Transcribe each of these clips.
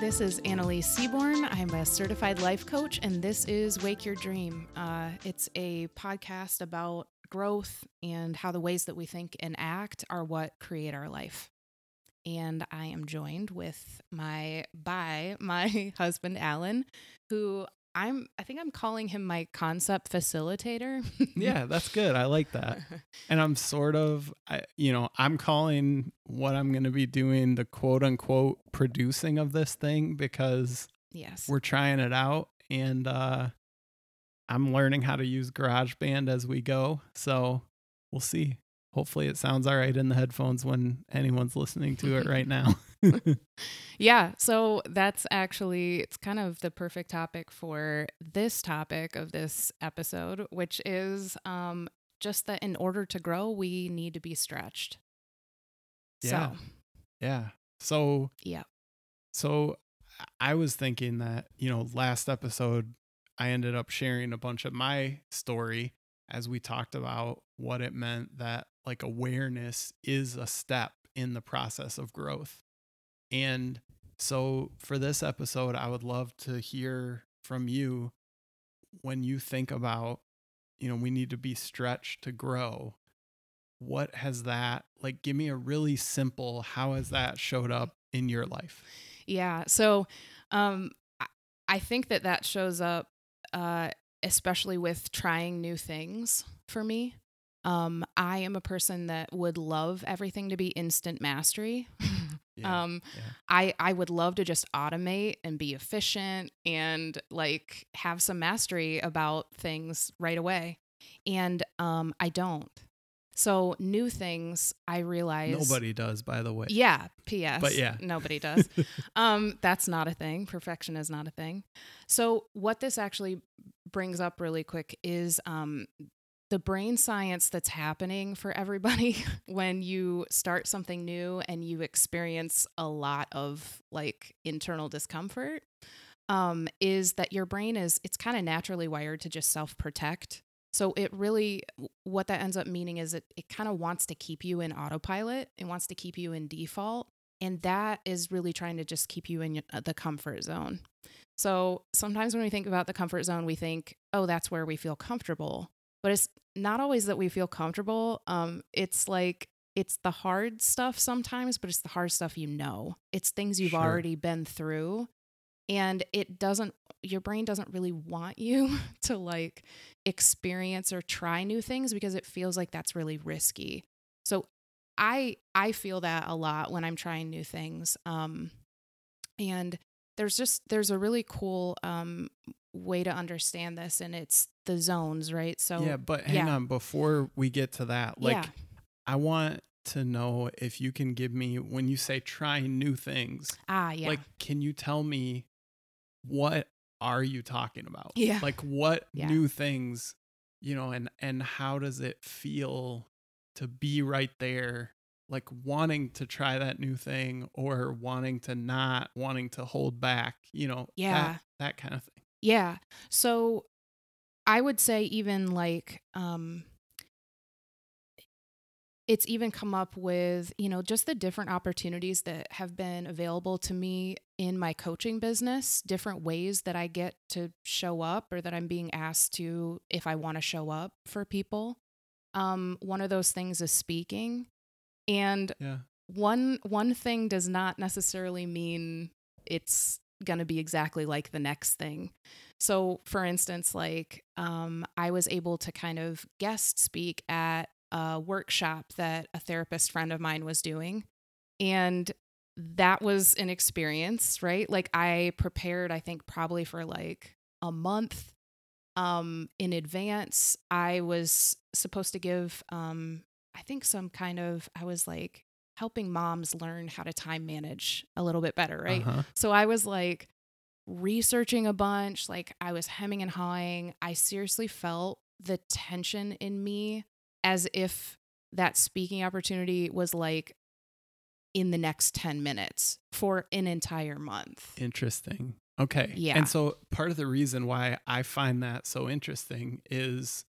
This is Annaliese Seaborn. I'm a certified life coach, and this is Wake Your Dream. Uh, it's a podcast about growth and how the ways that we think and act are what create our life. And I am joined with my by my husband Alan, who I'm I think I'm calling him my concept facilitator. yeah, that's good. I like that. And I'm sort of I, you know, I'm calling what I'm going to be doing the quote unquote producing of this thing because yes. we're trying it out and uh I'm learning how to use GarageBand as we go. So, we'll see. Hopefully it sounds all right in the headphones when anyone's listening to it right now. Yeah, so that's actually it's kind of the perfect topic for this topic of this episode, which is um just that in order to grow, we need to be stretched. Yeah. So, yeah. So, yeah. So I was thinking that, you know, last episode, I ended up sharing a bunch of my story as we talked about what it meant that like awareness is a step in the process of growth. And so for this episode, I would love to hear from you when you think about, you know, we need to be stretched to grow. What has that, like, give me a really simple, how has that showed up in your life? Yeah. So um I- think that that shows up uh especially with trying new things for me. Um I am a person that would love everything to be instant mastery. Yeah, um yeah. I I would love to just automate and be efficient and like have some mastery about things right away. And um I don't. So new things I realize Nobody does, by the way. Yeah, PS. But yeah. Nobody does. um that's not a thing. Perfection is not a thing. So what this actually brings up really quick is um the brain science that's happening for everybody when you start something new and you experience a lot of like internal discomfort um, is that your brain is it's kind of naturally wired to just self-protect. So it really what that ends up meaning is it, it kind of wants to keep you in autopilot. It wants to keep you in default and that is really trying to just keep you in the comfort zone. So sometimes when we think about the comfort zone we think oh that's where we feel comfortable but it's not always that we feel comfortable. Um, it's like it's the hard stuff sometimes, but it's the hard stuff you know. It's things you've Sure. already been through, and it doesn't. Your brain doesn't really want you to like experience or try new things because it feels like that's really risky. So I I feel that a lot when I'm trying new things. Um, and there's just there's a really cool um way to understand this and it's the zones right so yeah, but hang yeah. on before we get to that. Like Yeah. I want to know if you can give me when you say trying new things. ah yeah Like can you tell me what are you talking about? Yeah. Like what Yeah. new things, you know, and and how does it feel to be right there like wanting to try that new thing or wanting to not wanting to hold back, you know, Yeah. that, that kind of thing. Yeah so i would say even like um it's even come up with you know just the different opportunities that have been available to me in my coaching business different ways that i get to show up or that i'm being asked to if i want to show up for people um one of those things is speaking and Yeah. one one thing does not necessarily mean it's going to be exactly like the next thing. So for instance, like um I was able to kind of guest speak at a workshop that a therapist friend of mine was doing and that was an experience, right? Like I prepared I think probably for like a month um in advance. I was supposed to give um I think some kind of I was like helping moms learn how to time manage a little bit better, right? Uh-huh. So I was like researching a bunch, like I was hemming and hawing. I seriously felt the tension in me as if that speaking opportunity was like in the next 10 minutes for an entire month. Interesting. Okay. Yeah. And so part of the reason why I find that so interesting is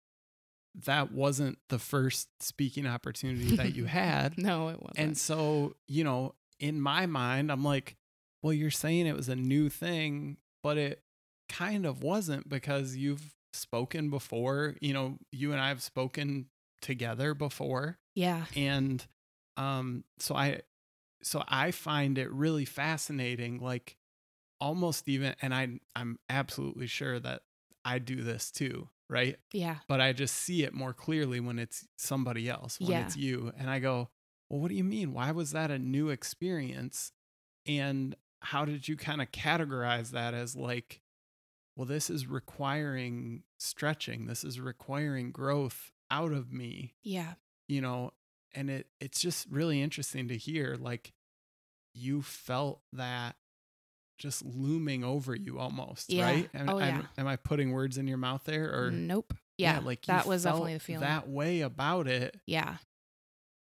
that wasn't the first speaking opportunity that you had. No, it wasn't. And so, you know, in my mind, I'm like, well, you're saying it was a new thing, but it kind of wasn't because you've spoken before. You know, you and I have spoken together before. Yeah. And um so I so I find it really fascinating like almost even and I I'm absolutely sure that I do this too, right? Yeah. But I just see it more clearly when it's somebody else, when Yeah. it's you. And I go, "Well, what do you mean? Why was that a new experience?" And how did you kind of categorize that as like well, this is requiring stretching. This is requiring growth out of me Yeah. you know and it it's just really interesting to hear like you felt that just looming over you almost Yeah. right am, Oh, yeah. am i putting words in your mouth there or nope. Yeah. like that was definitely the feeling. that way about it yeah.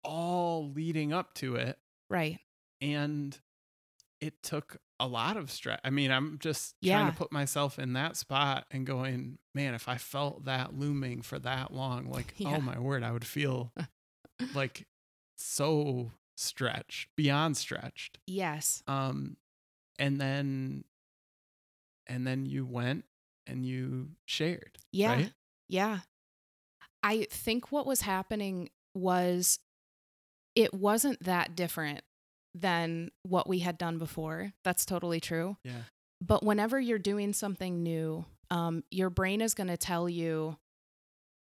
all leading up to it Right. and it took a lot of stress i mean i'm just trying to put myself in that spot and going man if i felt that looming for that long like Yeah. oh my word i would feel like so stretched beyond stretched Yes. um and then and then you went and you shared Yeah. right Yeah. I think what was happening was it wasn't that different than what we had done before. That's totally true. yeah But whenever you're doing something new, um, your brain is going to tell you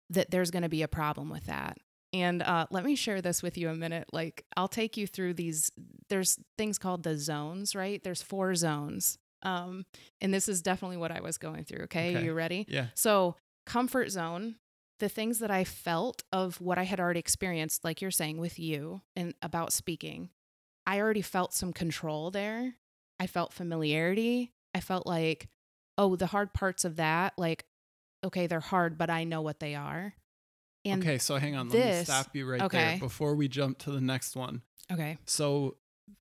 that there's going to be a problem with that. And uh, let me share this with you a minute. Like, I'll take you through these. There's things called the zones, right? There's four zones. Um, and this is definitely what I was going through. Okay. Okay. You ready? yeah So, comfort zone, the things that I felt of what I had already experienced, like you're saying with you and about speaking, I already felt some control there. I felt familiarity. I felt like, oh, the hard parts of that, like, okay, they're hard, but I know what they are. And okay so hang on let me stop you right okay. there before we jump to the next one okay. So,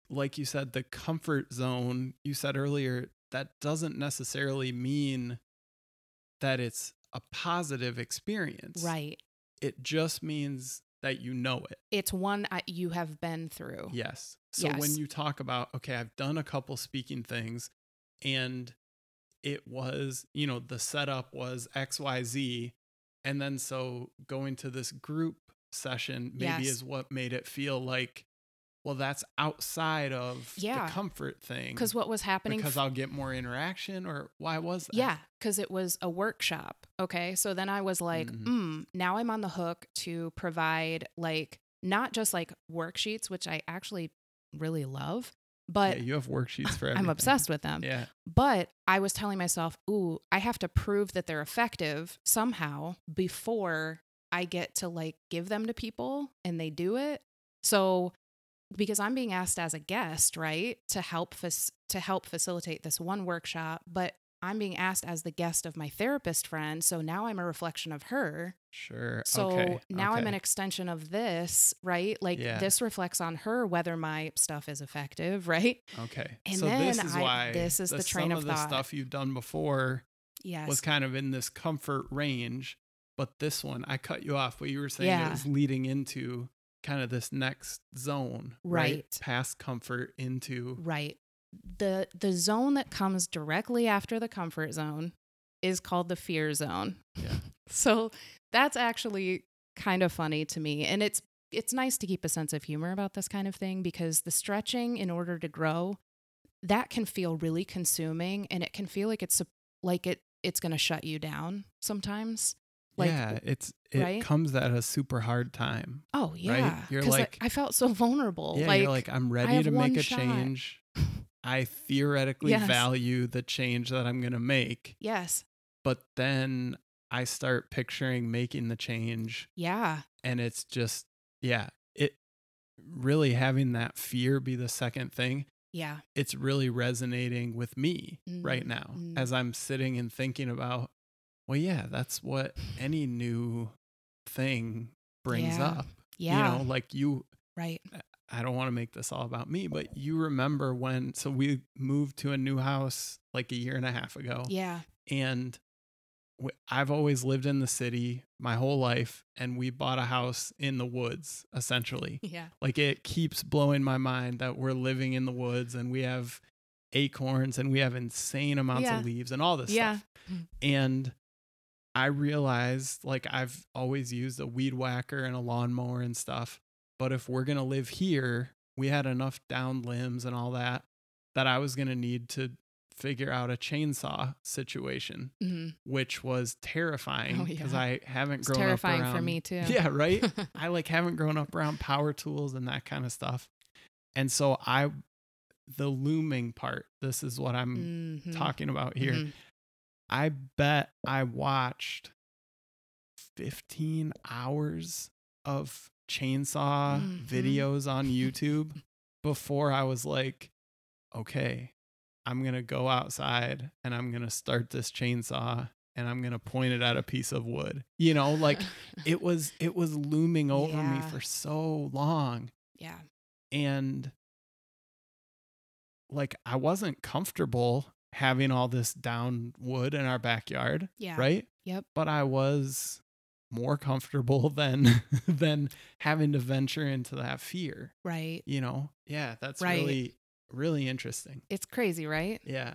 like you said, the comfort zone, you said earlier, that doesn't necessarily mean that it's a positive experience. Right. It just means that you know it. It's one I, you have been through. Yes. So, when you talk about, okay, I've done a couple speaking things and it was, you know, the setup was XYZ. And then so going to this group session maybe Yes. is what made it feel like, well, that's outside of Yeah. the comfort thing. Because what was happening because I'll get more interaction, or why was that? Yeah, because it was a workshop. Okay. So then I was like, Mhm. mm, now I'm on the hook to provide like not just like worksheets, which I actually really love, but yeah, you have worksheets for everything. I'm obsessed with them. Yeah, But I was telling myself, ooh, I have to prove that they're effective somehow before I get to like give them to people and they do it. So because I'm being asked as a guest, right, to help fac- to help facilitate this one workshop, but I'm being asked as the guest of my therapist friend, so now I'm a reflection of her. sure. So okay. now I'm an extension of this, right? Like Yeah. this reflects on her whether my stuff is effective, right? Okay. And so this is I- why this is the train some of of the stuff you've done before Yes. was kind of in this comfort range, but this one I cut you off, What you were saying Yeah. was leading into kind of this next zone, Right. Past comfort into Right. The the zone that comes directly after the comfort zone is called the fear zone. Yeah. So that's actually kind of funny to me and it's it's nice to keep a sense of humor about this kind of thing because the stretching in order to grow that can feel really consuming and it can feel like it's like it it's going to shut you down sometimes. Like yeah, it's it right? comes at a super hard time. oh yeah, You're 'Cause I- like- I, felt so vulnerable. Yeah, like, you're like I'm ready to make a shot. change. I theoretically Yes. value the change that I'm going to make, yes. but then I start picturing making the change Yeah. and it's just yeah, it really having that fear be the second thing. Yeah. It's really resonating with me right Mm, now mm. as I'm sitting and thinking about well yeah, that's what any new thing brings Yeah. up. Yeah. You know, like you right. I don't want to make this all about me, but you remember when so we moved to a new house like a year and a half ago Yeah. and I've always lived in the city my whole life and we bought a house in the woods essentially. Yeah. Like it keeps blowing my mind that we're living in the woods and we have acorns and we have insane amounts Yeah. of leaves and all this Yeah. stuff. Mm-hmm. And I realized like I've always used a weed whacker and a lawnmower and stuff. But if we're going to live here, we had enough down limbs and all that that I was going to need to figure out a chainsaw situation, Mhm. which was terrifying Oh, because yeah. I haven't It's grown terrifying up around for me too. Yeah, right? I like haven't grown up around power tools and that kind of stuff. And so I the looming part, this is what I'm Mhm. talking about here. Mhm. I bet I watched 15 hours of chainsaw Mhm. videos on YouTube before I was like, okay, I'm going to go outside and I'm going to start this chainsaw and I'm going to point it at a piece of wood. You know, like it was it was looming over me for so long yeah. and like I wasn't comfortable having all this down wood in our backyard, Yeah. right? Yep. But I was more comfortable than than having to venture into that fear, Right. you know? Yeah, that's Right. really really interesting. It's crazy, right? Yeah.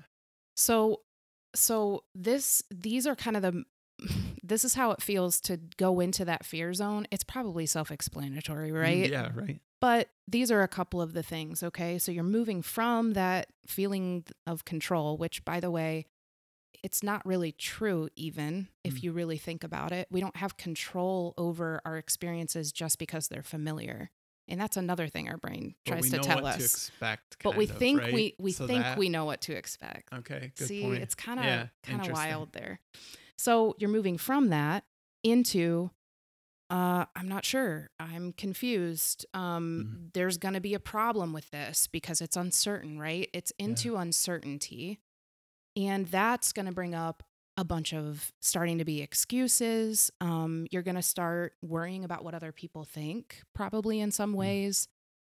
So so this these are kind of the this is how it feels to go into that fear zone. It's probably self-explanatory, Mm, right? Yeah, right. But these are a couple of the things, okay? So you're moving from that feeling of control, which by the way, it's not really true even if Mm. you really think about it. We don't have control over our experiences just because they're familiar. And that's another thing our brain But tries we to know tell what us. to expect. but we of, think right? we we So think that- we know what to expect. Okay, good See, point. it's kind of Yeah, kind of wild there. So you're moving from that into uh I'm not sure. I'm confused. Um Mm-hmm. there's going to be a problem with this because it's uncertain, right? It's into uncertainty. And that's going to bring up a bunch of starting to be excuses. Um you're going to start worrying about what other people think probably in some Mm. ways.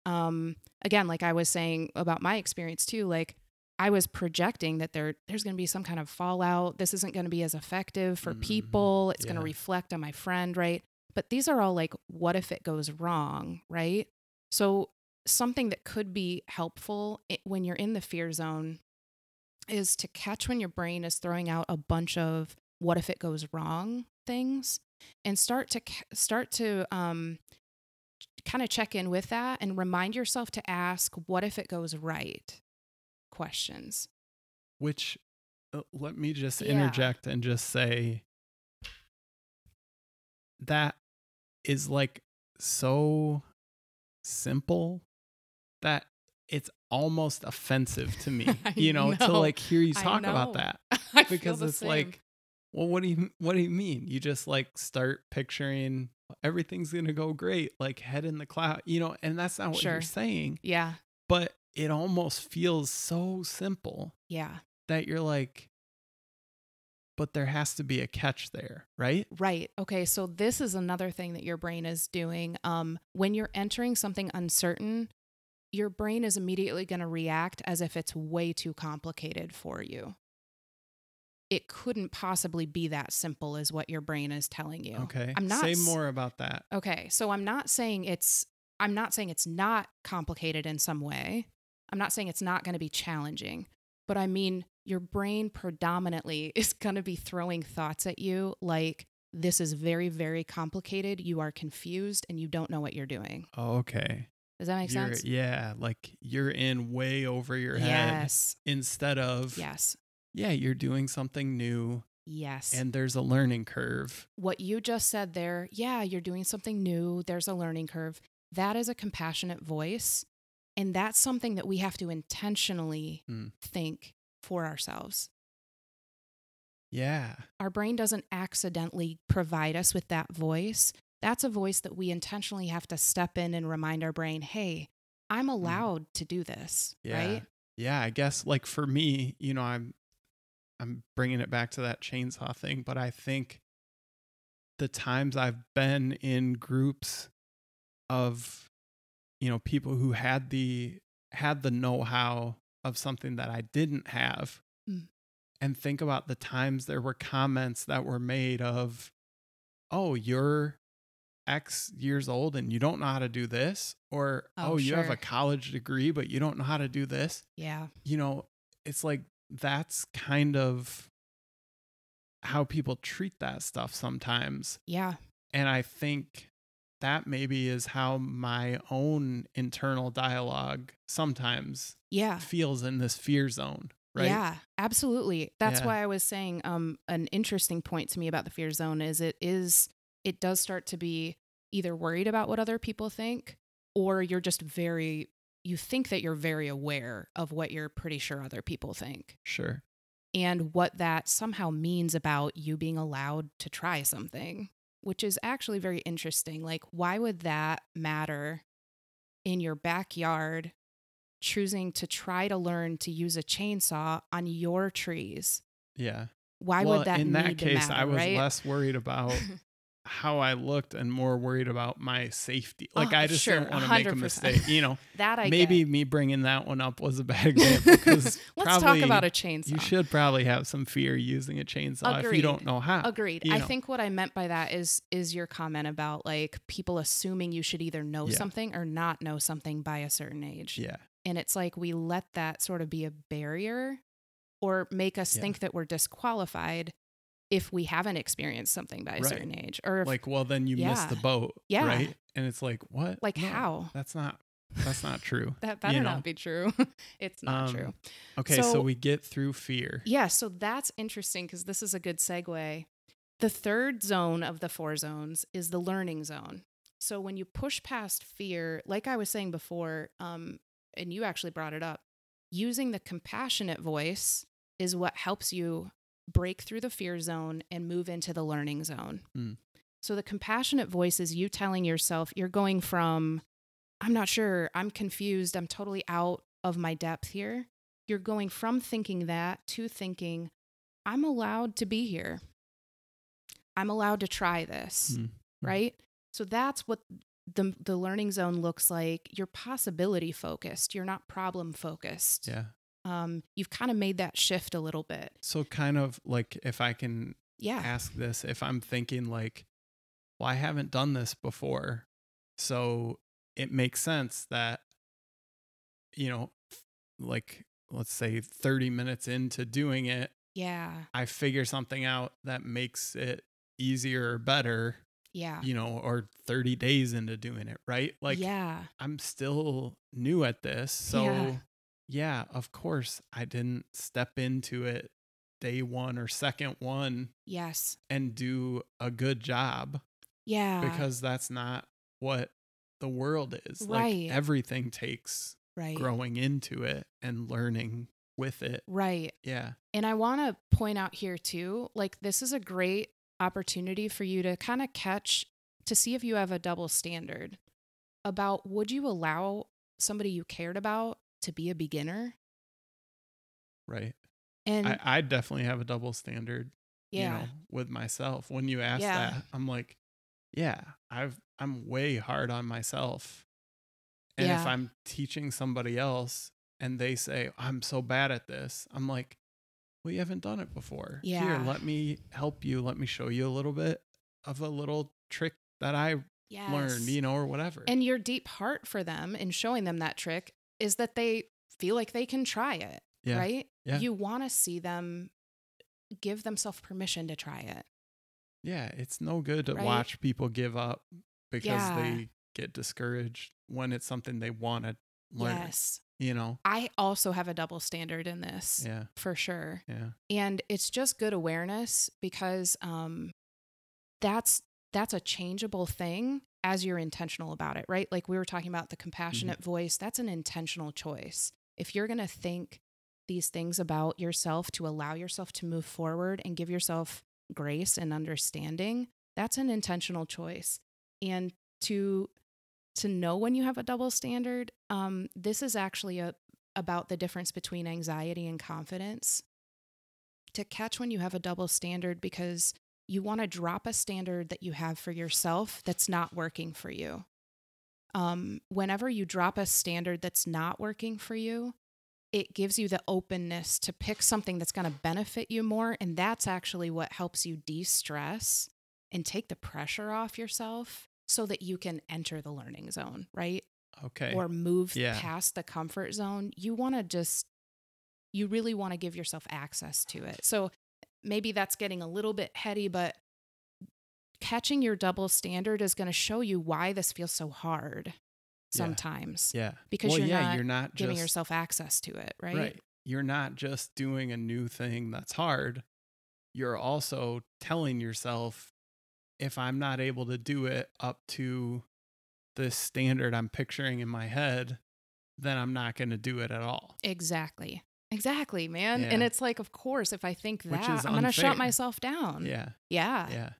Um again, like I was saying about my experience too, like I was projecting that there there's going to be some kind of fallout. This isn't going to be as effective for Mhm. people. It's going to reflect on my friend, right? But these are all like what if it goes wrong, right? So something that could be helpful i- when you're in the fear zone is to catch when your brain is throwing out a bunch of what if it goes wrong things and start to start to um kind of check in with that and remind yourself to ask what if it goes right questions Which uh, let me just Yeah. interject and just say that is like so simple that it's almost offensive to me, you know, to like hear you talk about that because it's same. like, well, what do you what do you mean? You just like start picturing everything's gonna go great, like head in the cloud, you know, and that's not what Sure. you're saying, yeah but it almost feels so simple yeah that you're like, but there has to be a catch there, right? Right. Okay. So this is another thing that your brain is doing. Um, when you're entering something uncertain, your brain is immediately going to react as if it's way too complicated for you. It couldn't possibly be that simple, is what your brain is telling you. Okay. I'm not Say more about that. Okay. So I'm not saying it's. I'm not saying it's not complicated in some way. I'm not saying it's not going to be challenging, but I mean, your brain predominantly is going to be throwing thoughts at you like, this is very, very complicated. You are confused and you don't know what you're doing. Oh, okay. Does that make You're, sense? yeah, like you're in way over your head Yes. instead of, Yes. yeah, you're doing something new Yes. and there's a learning curve. what you just said there, yeah, you're doing something new. There's a learning curve. That is a compassionate voice. And that's something that we have to intentionally Mm. think for ourselves. Yeah. Our brain doesn't accidentally provide us with that voice. That's a voice that we intentionally have to step in and remind our brain, hey, I'm allowed to do this, Mm. Yeah. right? Yeah, I guess like for me, you know, I'm I'm bringing it back to that chainsaw thing, but I think the times I've been in groups of you know, people who had the had the know-how of something that I didn't have. Mm. And think about the times there were comments that were made of oh, you're X years old and you don't know how to do this or Oh, oh, you have a college degree but you don't know how to do this Yeah. you know, it's like that's kind of how people treat that stuff sometimes. Yeah. And I think that maybe is how my own internal dialogue sometimes Yeah. feels in this fear zone, right? Yeah, absolutely. That's Yeah. why I was saying um an interesting point to me about the fear zone is it is it does start to be either worried about what other people think or you're just very you think that you're very aware of what you're pretty sure other people think Sure. and what that somehow means about you being allowed to try something, which is actually very interesting. Like why would that matter in your backyard choosing to try to learn to use a chainsaw on your trees? Yeah. Why well, would that in that case, matter, I was right? less worried about how I looked and more worried about my safety. Like Oh, I just sure, didn't want to make a mistake. You know, that I maybe get. me bringing that one up was a bad example because Let's talk about a chainsaw. you should probably have some fear using a chainsaw if you don't know how. Agreed. you I think what I meant by that is is your comment about like people assuming you should either know Yeah. something or not know something by a certain age. Yeah. And it's like we let that sort of be a barrier or make us Yeah. think that we're disqualified if we haven't experienced something by a Right. certain age. Or if, Like, well, then you missed the boat. Yeah. Right. And it's like, what? like No, how? That's not. That's not true. That better know. not be true. it's not Um, true. Okay, so, So- we get through fear. Yeah, so that's interesting because this is a good segue. The third zone of the four zones is the learning zone. So when you push past fear, like I was saying before, um, and you actually brought it up, using the compassionate voice is what helps you break through the fear zone and move into the learning zone. Mm. So the compassionate voice is you telling yourself you're going from, I'm not sure, I'm confused, I'm totally out of my depth here. You're going from thinking that to thinking, I'm allowed to be here. I'm allowed to try this, Mm. right? So that's what the the learning zone looks like. You're possibility focused. You're not problem focused. Yeah. Um, you've kind of made that shift a little bit. So kind of like if I can Yeah. ask this, if I'm thinking like, well, I haven't done this before, so it makes sense that, you know, like let's say 30 minutes into doing it, Yeah. I figure something out that makes it easier or better, Yeah. you know, or 30 days into doing it, right? Like yeah. I'm still new at this. So, Yeah. Yeah. of course, I didn't step into it day one or second one Yes. and do a good job Yeah. because that's not what the world is. Right. Like everything takes right. growing into it and learning with it. Right. Yeah. And I want to point out here too, like this is a great opportunity for you to kind of catch to see if you have a double standard about would you allow somebody you cared about to be a beginner? Right. And I, I definitely have a double standard, yeah. you know, with myself. When you ask Yeah. that, I'm like, yeah, I've I'm way hard on myself. And if I'm teaching somebody else and they say, I'm so bad at this, I'm like, well, you haven't done it before. Yeah. Here, Yeah. let me help you. Let me show you a little bit of a little trick that I yes. learned, you know, or whatever. And your deep heart for them in showing them that trick is that they feel like they can try it, yeah. right? Yeah. You want to see them give themselves permission to try it. Yeah. It's no good to Right? watch people give up because Yeah. they get discouraged when it's something they want to learn, Yes. you know? I also have a double standard in this Yeah. for sure. Yeah. and it's just good awareness because um that's that's a changeable thing as you're intentional about it right? Like we were talking about the compassionate voice that's an intentional choice. If you're going to think these things about yourself to allow yourself to move forward and give yourself grace and understanding that's an intentional choice. And to to know when you have a double standard um this is actually a about the difference between anxiety and confidence. To catch when you have a double standard because you want to drop a standard that you have for yourself that's not working for you. Um, whenever you drop a standard that's not working for you, it gives you the openness to pick something that's going to benefit you more. And that's actually what helps you de stress and take the pressure off yourself so that you can enter the learning zone, right? Okay. Or move Yeah. past the comfort zone. You want to just you really want to give yourself access to it. So maybe that's getting a little bit heady, but catching your double standard is going to show you why this feels so hard Yeah. sometimes Yeah. because well, you're yeah, not you're not giving just, yourself access to it, right? Right. You're not just doing a new thing that's hard. You're also telling yourself if I'm not able to do it up to this standard I'm picturing in my head, then I'm not going to do it at all. Exactly. Exactly, man. And it's like, of course, if I think that, I'm going to shut myself down. Yeah. Yeah. Yeah.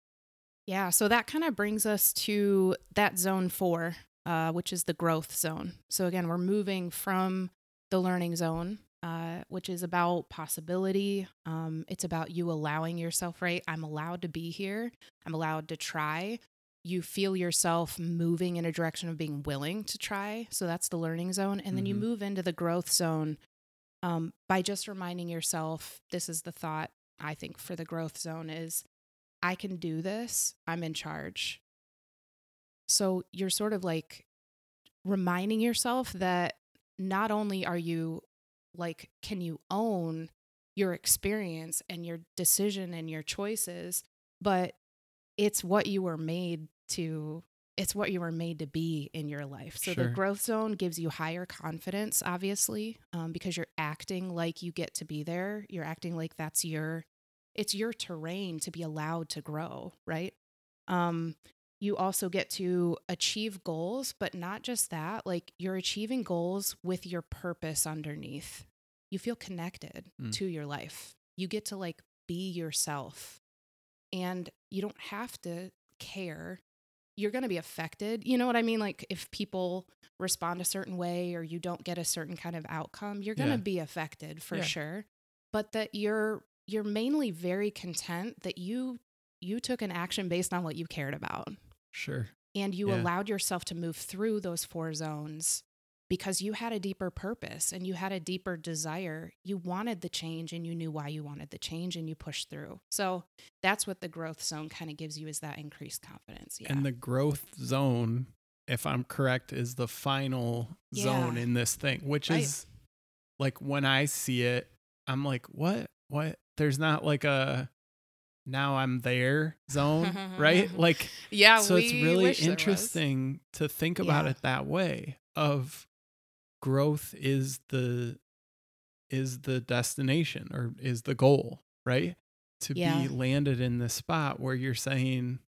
Yeah, so that kind of brings us to that zone four, uh, which is the growth zone. So again, we're moving from the learning zone, uh, which is about possibility. Um, it's about you allowing yourself, right? I'm allowed to be here. I'm allowed to try. You feel yourself moving in a direction of being willing to try. So that's the learning zone. And then you Mhm. move into the growth zone um, by just reminding yourself this is the thought, I think, for the growth zone is I can do this. I'm in charge. So you're sort of like reminding yourself that not only are you like, can you own your experience and your decision and your choices, but it's what you were made to. It's what you were made to be in your life. So the growth zone gives you higher confidence, obviously, um, because you're acting like you get to be there. You're acting like that's your it's your terrain to be allowed to grow, right? Um, you also get to achieve goals, but not just that, like you're achieving goals with your purpose underneath. You feel connected Mm. to your life. You get to like be yourself. And you don't have to care. You're going to be affected. You know what I mean? Like if people respond a certain way or you don't get a certain kind of outcome, you're going to Yeah. be affected for Yeah. sure. But that you're you're mainly very content that you you took an action based on what you cared about Sure. and you Yeah. allowed yourself to move through those four zones because you had a deeper purpose and you had a deeper desire. You wanted the change and you knew why you wanted the change and you pushed through. So that's what the growth zone kind of gives you is that increased confidence. Yeah. And the growth zone, if I'm correct, is the final zone in this thing, which Right. is like when I see it, I'm like, what? What? There's not like a now I'm there zone, right? Like, yeah, so it's really wish there was. interesting to think about Yeah. it that way of growth is the is the destination or is the goal right? To Yeah. be landed in the spot where you're saying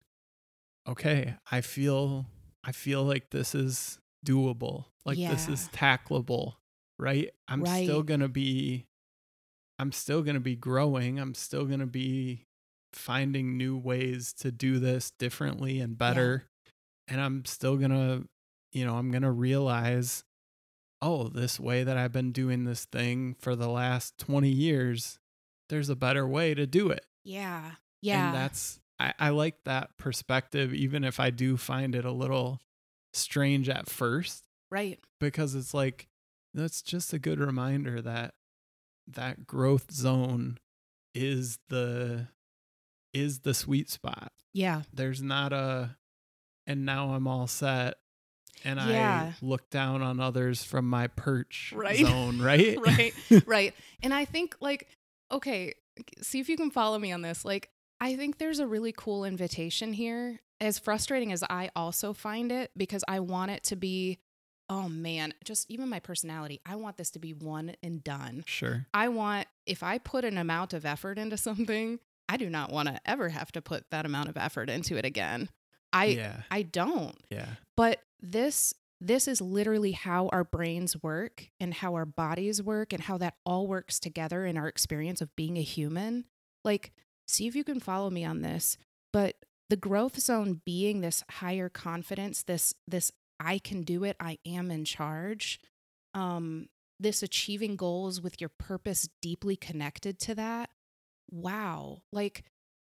okay i feel i feel like this is doable like this is tackleable right? I'm still going to be i'm still going to be growing. I'm still going to be finding new ways to do this differently and better. And i'm still going to you know i'm going to realize oh this way that i've been doing this thing for the last 20 years there's a better way to do it Yeah. Yeah. and that's I, I like that perspective even if i do find it a little strange at first right. because it's like that's just a good reminder that that growth zone is the is the sweet spot Yeah. there's not a and now i'm all set and Yeah. i look down on others from my perch Right. zone right? Right right. And i think like okay see if you can follow me on this. Like i think there's a really cool invitation here. As frustrating as i also find it because i want it to be oh man just even my personality i want this to be one and done. Sure. I want if i put an amount of effort into something i do not want to ever have to put that amount of effort into it again. I yeah. I don't. Yeah. But this this is literally how our brains work and how our bodies work and how that all works together in our experience of being a human. Like see if you can follow me on this, but the growth zone being this higher confidence, this this I can do it, I am in charge. Um this achieving goals with your purpose deeply connected to that. Wow. Like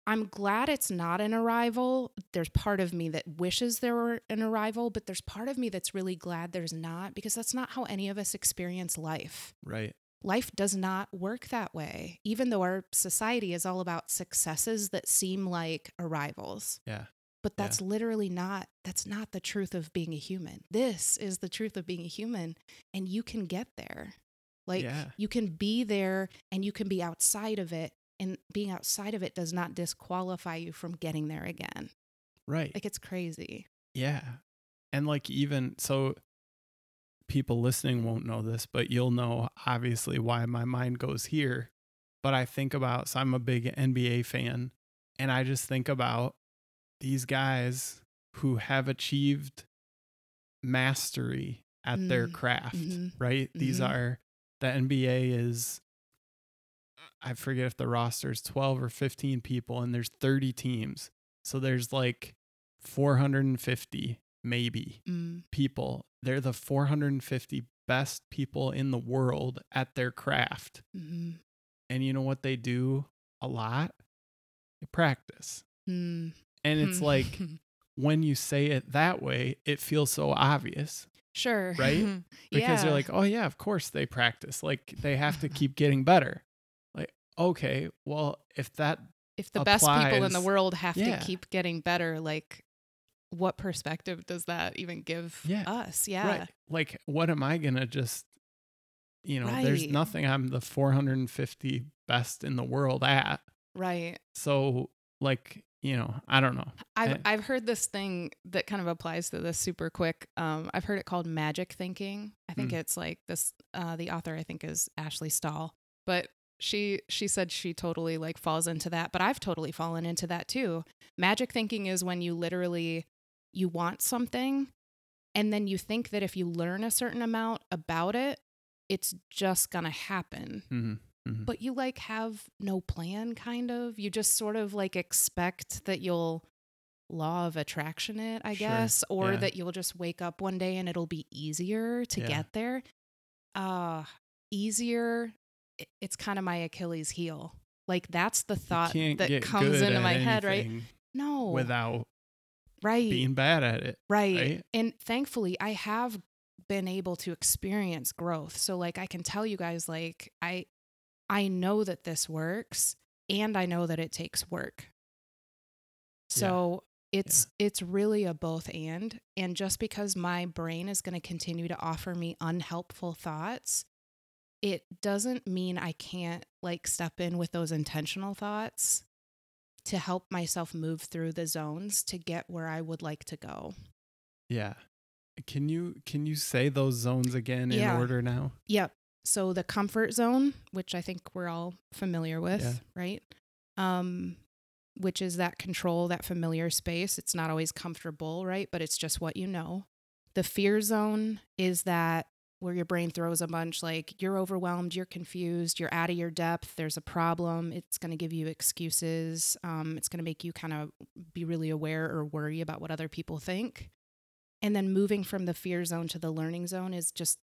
I'm glad it's not an arrival. There's part of me that wishes there were an arrival, but there's part of me that's really glad there's not because that's not how any of us experience life. right Life does not work that way, even though our society is all about successes that seem like arrivals. yeah But Yeah. that's literally not that's not the truth of being a human. This is the truth of being a human and you can get there. Like Yeah. you can be there and you can be outside of it. And being outside of it does not disqualify you from getting there again. Right. Like it's crazy. Yeah. And like even so people listening won't know this, but you'll know obviously why my mind goes here. But I think about so I'm a big NBA fan and I just think about these guys who have achieved mastery at their Mm, craft, mhm, right? These mhm. are the NBA is I forget if the roster is 12 or 15 people and there's 30 teams. So there's like 450 maybe Mm, people. They're the 450 best people in the world at their craft. mhm, And you know what they do a lot? They practice. mm, And it's hmm. like when you say it that way, it feels so obvious sure. right? because yeah. you're like, oh yeah, of course they practice. Like they have to keep getting better. Okay, well, if that if the best people in the world have Yeah. to keep getting better, like what perspective does that even give Yeah. us? Yeah. right, like what am I gonna just you know, there's nothing I'm the 450 best in the world at. Right. So like, you know, I don't know. I've Eh. I've heard this thing that kind of applies to this super quick. Um, I've heard it called magic thinking. I think Mm. it's like this. Uh, the author I think is Ashley Stahl, but she she said she totally like falls into that. But I've totally fallen into that too. Magic thinking is when you literally you want something, and then you think that if you learn a certain amount about it, it's just gonna happen Mhm. but you like have no plan kind of you just sort of like expect that you'll law of attraction it i Sure, guess or yeah. that you'll just wake up one day and it'll be easier to Yeah. get there uh easier it's kind of my achilles heel like that's the thought that comes into my head right no Without right being bad at it. Right. right? And thankfully, I have been able to experience growth. So like I can tell you guys like I I know that this works and I know that it takes work. So it's it's really a both and and just because my brain is going to continue to offer me unhelpful thoughts it doesn't mean I can't like step in with those intentional thoughts to help myself move through the zones to get where I would like to go. Yeah. Can you can you say those zones again in order now? Yep. So the comfort zone, which I think we're all familiar with, Yeah. right? Um, which is that control, that familiar space. It's not always comfortable, right? But it's just what you know. The fear zone is that where your brain throws a bunch like you're overwhelmed, you're confused, you're out of your depth, there's a problem. It's going to give you excuses. Um, it's going to make you kind of be really aware or worry about what other people think. And then moving from the fear zone to the learning zone is just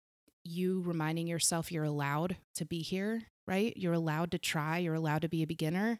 you reminding yourself you're allowed to be here, right? You're allowed to try, you're allowed to be a beginner.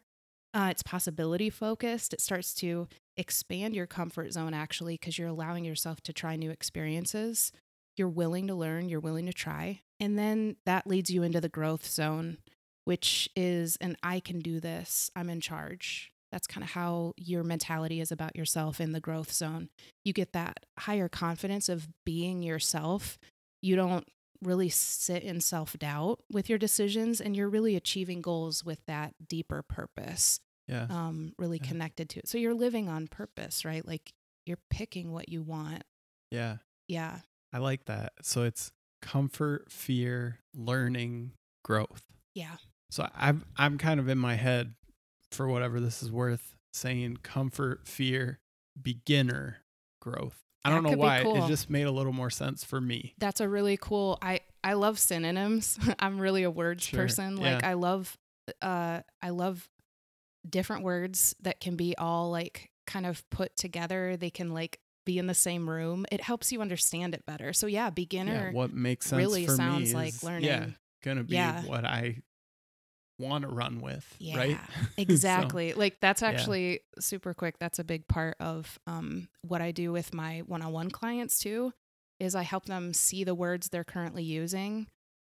Uh, it's possibility focused. It starts to expand your comfort zone actually because you're allowing yourself to try new experiences. You're willing to learn, you're willing to try. And then that leads you into the growth zone, which is an I can do this, I'm in charge. That's kind of how your mentality is about yourself in the growth zone. You get that higher confidence of being yourself. You don't really sit in self doubt with your decisions, and you're really achieving goals with that deeper purpose, Yeah. um, really Yeah. connected to it. So you're living on purpose, right? Like you're picking what you want. yeah. Yeah. I like that. So it's comfort, fear, learning, growth. Yeah. So I'm I'm kind of in my head for whatever this is worth saying comfort, fear, beginner, growth. I That don't know why. cool. It just made a little more sense for me. That's a really cool I I love synonyms. I'm really a words Sure, person. Like yeah. I love uh I love different words that can be all like kind of put together. They can like be in the same room. It helps you understand it better. So yeah, beginner Yeah, what makes sense really for me sounds like learning. yeah, gonna be Yeah. what I want to run with, Yeah, right? So, exactly like that's yeah. actually super quick that's a big part of um, what i do with my one-on-one clients too is i help them see the words they're currently using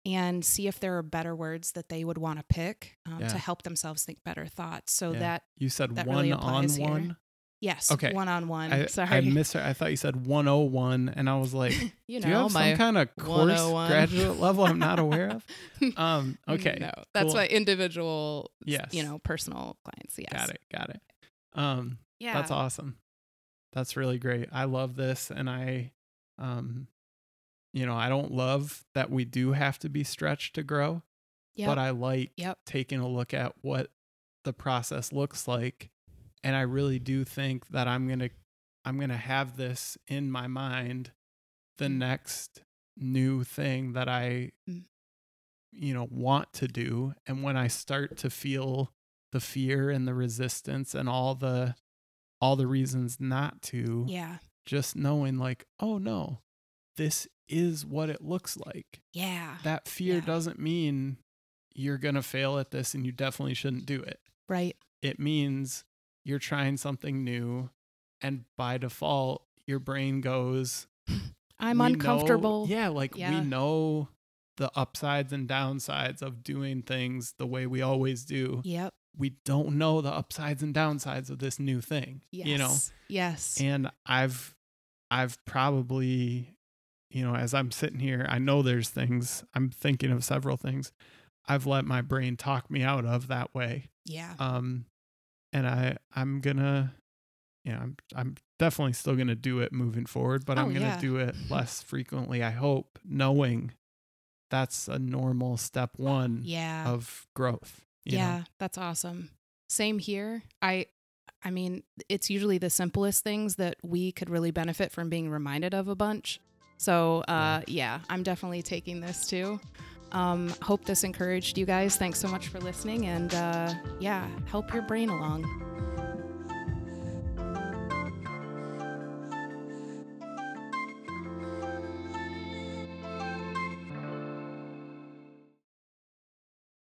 and see if there are better words that they would want to pick um, Yeah. to help themselves think better thoughts so Yeah. that you said that one really on applies here. one. Yes. Okay. One on one. I, Sorry. I missed her. I thought you said 101, and I was like, you do you know have some kind of course graduate level I'm not aware of? Um, okay. No, that's cool. my individual. Yes. You know, personal clients. Yes. Got it. Got it. Um, Yeah. That's awesome. That's really great. I love this and I um you know, I don't love that we do have to be stretched to grow, Yep. but I like Yep. taking a look at what the process looks like and I really do think that I'm going to I'm going to have this in my mind the Mm. next new thing that I Mm. you know want to do and when I start to feel the fear and the resistance and all the all the reasons not to yeah. just knowing like oh no this is what it looks like Yeah. that fear Yeah. doesn't mean you're going to fail at this and you definitely shouldn't do it Right. it means you're trying something new and by default your brain goes I'm we know- uncomfortable. yeah, like Yeah. we know the upsides and downsides of doing things the way we always do. Yep. We don't know the upsides and downsides of this new thing. Yes. You know, Yes. and I've I've probably you know, as I'm sitting here, I know there's things I'm thinking of several things I've let my brain talk me out of that way. yeah. Um and I I'm to you know, I'm I'm definitely still going to do it moving forward, but Oh, I'm going to yeah. do it less frequently, I hope, knowing that's a normal step 1 yeah. of growth. you know? yeah. That's awesome. Same here. I. I mean, it's usually the simplest things that we could really benefit from being reminded of a bunch. So, uh, yeah, I'm definitely taking this too. Um, hope this encouraged you guys. Thanks so much for listening, and uh, yeah, help your brain along.